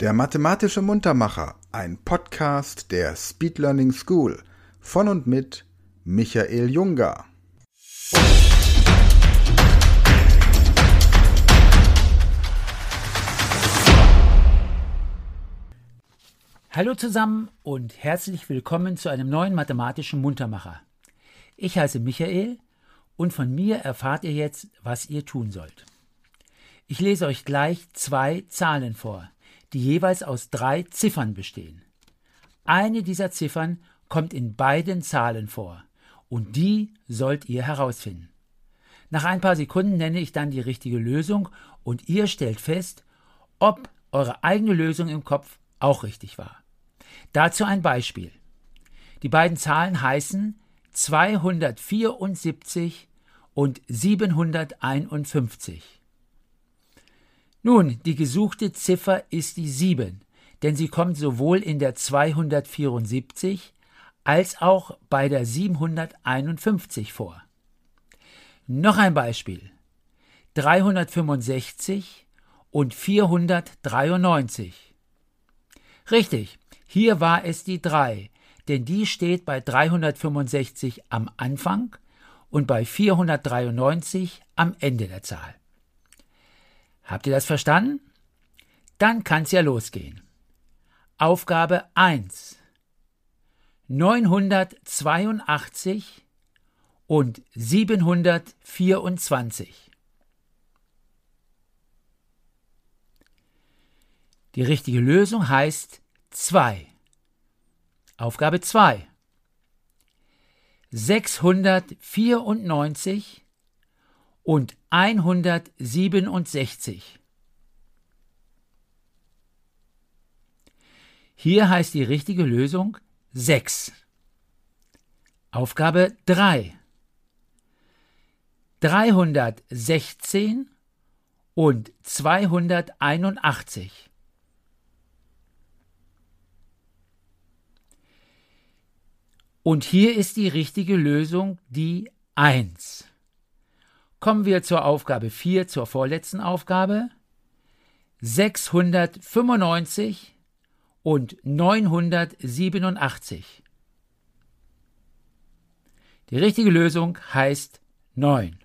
Der mathematische Muntermacher, ein Podcast der Speed Learning School von und mit Michael Junger. Hallo zusammen und herzlich willkommen zu einem neuen mathematischen Muntermacher. Ich heiße Michael und von mir erfahrt ihr jetzt, was ihr tun sollt. Ich lese euch gleich zwei Zahlen vor die jeweils aus drei Ziffern bestehen. Eine dieser Ziffern kommt in beiden Zahlen vor, und die sollt ihr herausfinden. Nach ein paar Sekunden nenne ich dann die richtige Lösung und ihr stellt fest, ob eure eigene Lösung im Kopf auch richtig war. Dazu ein Beispiel. Die beiden Zahlen heißen 274 und 751. Nun, die gesuchte Ziffer ist die 7, denn sie kommt sowohl in der 274 als auch bei der 751 vor. Noch ein Beispiel. 365 und 493. Richtig, hier war es die 3, denn die steht bei 365 am Anfang und bei 493 am Ende der Zahl. Habt ihr das verstanden? Dann kann's ja losgehen. Aufgabe 1. 982 und 724. Die richtige Lösung heißt 2. Aufgabe 2. 694 und 167. Hier heißt die richtige Lösung 6. Aufgabe 3. 316 und 281. Und hier ist die richtige Lösung die 1. Kommen wir zur Aufgabe 4, zur vorletzten Aufgabe. 695 und 987. Die richtige Lösung heißt 9.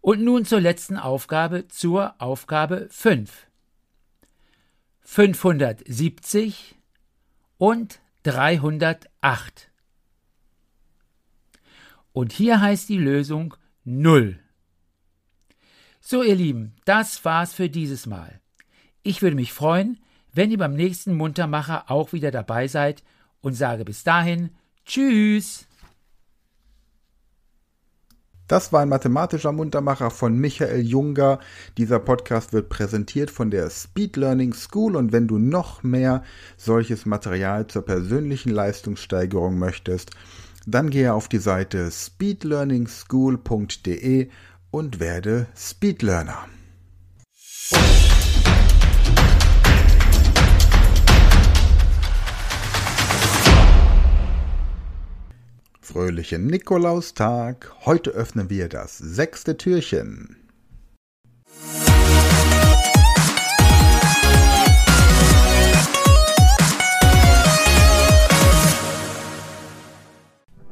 Und nun zur letzten Aufgabe, zur Aufgabe 5. 570 und 308. Und hier heißt die Lösung 0. So, ihr Lieben, das war's für dieses Mal. Ich würde mich freuen, wenn ihr beim nächsten Muntermacher auch wieder dabei seid und sage bis dahin Tschüss. Das war ein mathematischer Muntermacher von Michael Junger. Dieser Podcast wird präsentiert von der Speed Learning School und wenn du noch mehr solches Material zur persönlichen Leistungssteigerung möchtest, dann gehe auf die Seite speedlearningschool.de und werde Speedlearner. Fröhlichen Nikolaustag. Heute öffnen wir das sechste Türchen.